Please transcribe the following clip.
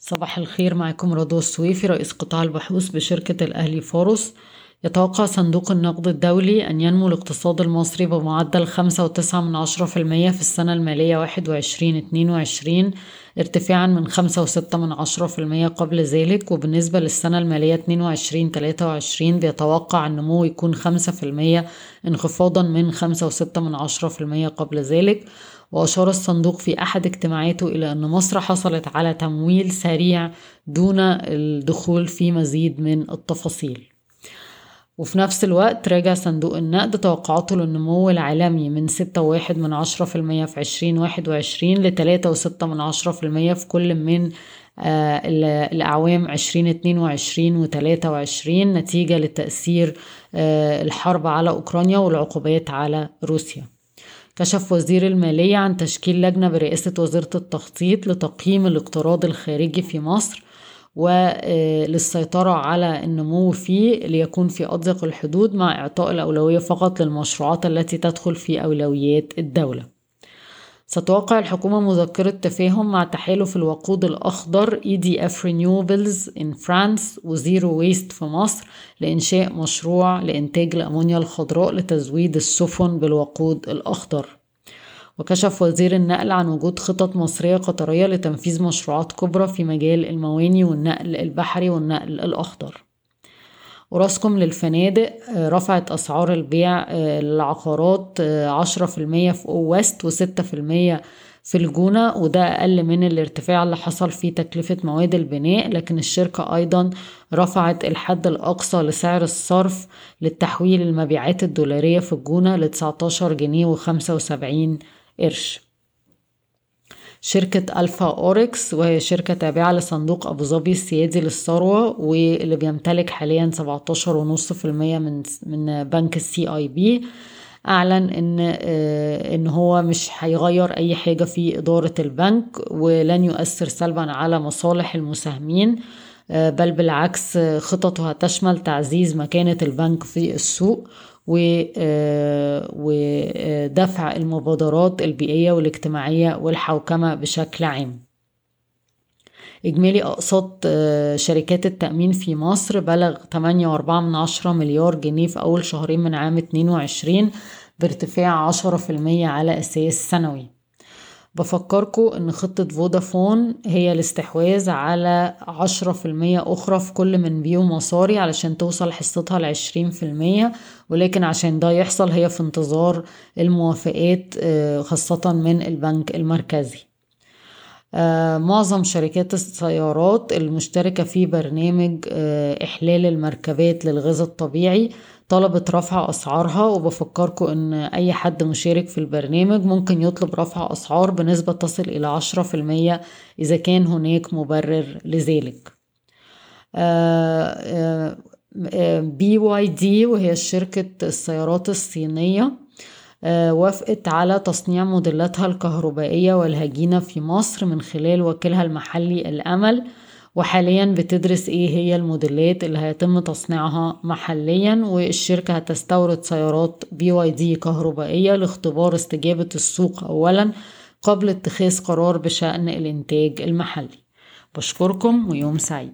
صباح الخير معكم رضوى السويفي رئيس قطاع البحوث بشركة الأهلي فاروس يتوقع صندوق النقد الدولي أن ينمو الاقتصاد المصري بمعدل خمسة وتسعة من عشرة في المية في السنة المالية واحد وعشرين اتنين وعشرين ارتفاعا من خمسة وستة من عشرة في المية قبل ذلك. وبالنسبة للسنة المالية اتنين وعشرين تلاتة وعشرين بيتوقع النمو يكون خمسة في المية انخفاضا من خمسة وستة من عشرة في المية قبل ذلك. وأشار الصندوق في أحد اجتماعاته إلى أن مصر حصلت على تمويل سريع دون الدخول في مزيد من التفاصيل. وفي نفس الوقت راجع صندوق النقد توقعاته للنمو العالمي من ستة واحد من عشرة في المية في عشرين واحد وعشرين لتلاتة وستة من عشرة في المية في كل من آه الأعوام عشرين اتنين وعشرين وتلاتة وعشرين نتيجة لتأثير آه الحرب على أوكرانيا والعقوبات على روسيا. كشف وزير المالية عن تشكيل لجنة برئاسة وزارة التخطيط لتقييم الاقتراض الخارجي في مصر وللسيطرة على النمو فيه ليكون في أضيق الحدود مع إعطاء الأولوية فقط للمشروعات التي تدخل في أولويات الدولة. ستوقع الحكومة مذكرة تفاهم مع تحالف الوقود الأخضر EDF Renewables in France وزيرو ويست في مصر لإنشاء مشروع لإنتاج الأمونيا الخضراء لتزويد السفن بالوقود الأخضر. وكشف وزير النقل عن وجود خطط مصرية قطرية لتنفيذ مشروعات كبرى في مجال المواني والنقل البحري والنقل الأخضر. وراسكم للفنادق رفعت أسعار البيع للعقارات عشرة في المية في أو ويست وستة في المية في الجونة وده أقل من الارتفاع اللي حصل في تكلفة مواد البناء لكن الشركة أيضا رفعت الحد الأقصى لسعر الصرف للتحويل المبيعات الدولارية في الجونة لتسعتاشر جنيه وخمسة وسبعين قرش. شركة Alpha Oryx وهي شركة تابعة لصندوق أبو ظبي السيادي للثروة واللي بيمتلك حاليا 17.5% من من بنك ال CIB أعلن إن إن هو مش هيغير أي حاجة في إدارة البنك ولن يؤثر سلبا على مصالح المساهمين. بل بالعكس خططه هتشمل تعزيز مكانة البنك في السوق ودفع المبادرات البيئية والاجتماعية والحوكمة بشكل عام. إجمالي أقساط شركات التأمين في مصر بلغ 8.4 مليار جنيه في أول شهرين من عام 22 بارتفاع 10% على أساس سنوي. بفكركم إن خطة فودافون هي الاستحواذ على عشرة في المية أخرى في كل من بيو مصاري علشان توصل حصتها لعشرين في المية ولكن عشان ده يحصل هي في انتظار الموافقات خاصة من البنك المركزي. معظم شركات السيارات المشتركة في برنامج إحلال المركبات للغاز الطبيعي طلبت رفع أسعارها وبفكركم إن أي حد مشارك في البرنامج ممكن يطلب رفع أسعار بنسبة تصل إلى عشرة في المية إذا كان هناك مبرر لذلك. BYD وهي شركة السيارات الصينية وافقت على تصنيع موديلاتها الكهربائية والهجينة في مصر من خلال وكيلها المحلي الأمل. وحاليا بتدرس إيه هي الموديلات اللي هيتم تصنيعها محليا والشركة هتستورد سيارات BYD كهربائية لاختبار استجابة السوق اولا قبل اتخاذ قرار بشأن الإنتاج المحلي. بشكركم ويوم سعيد.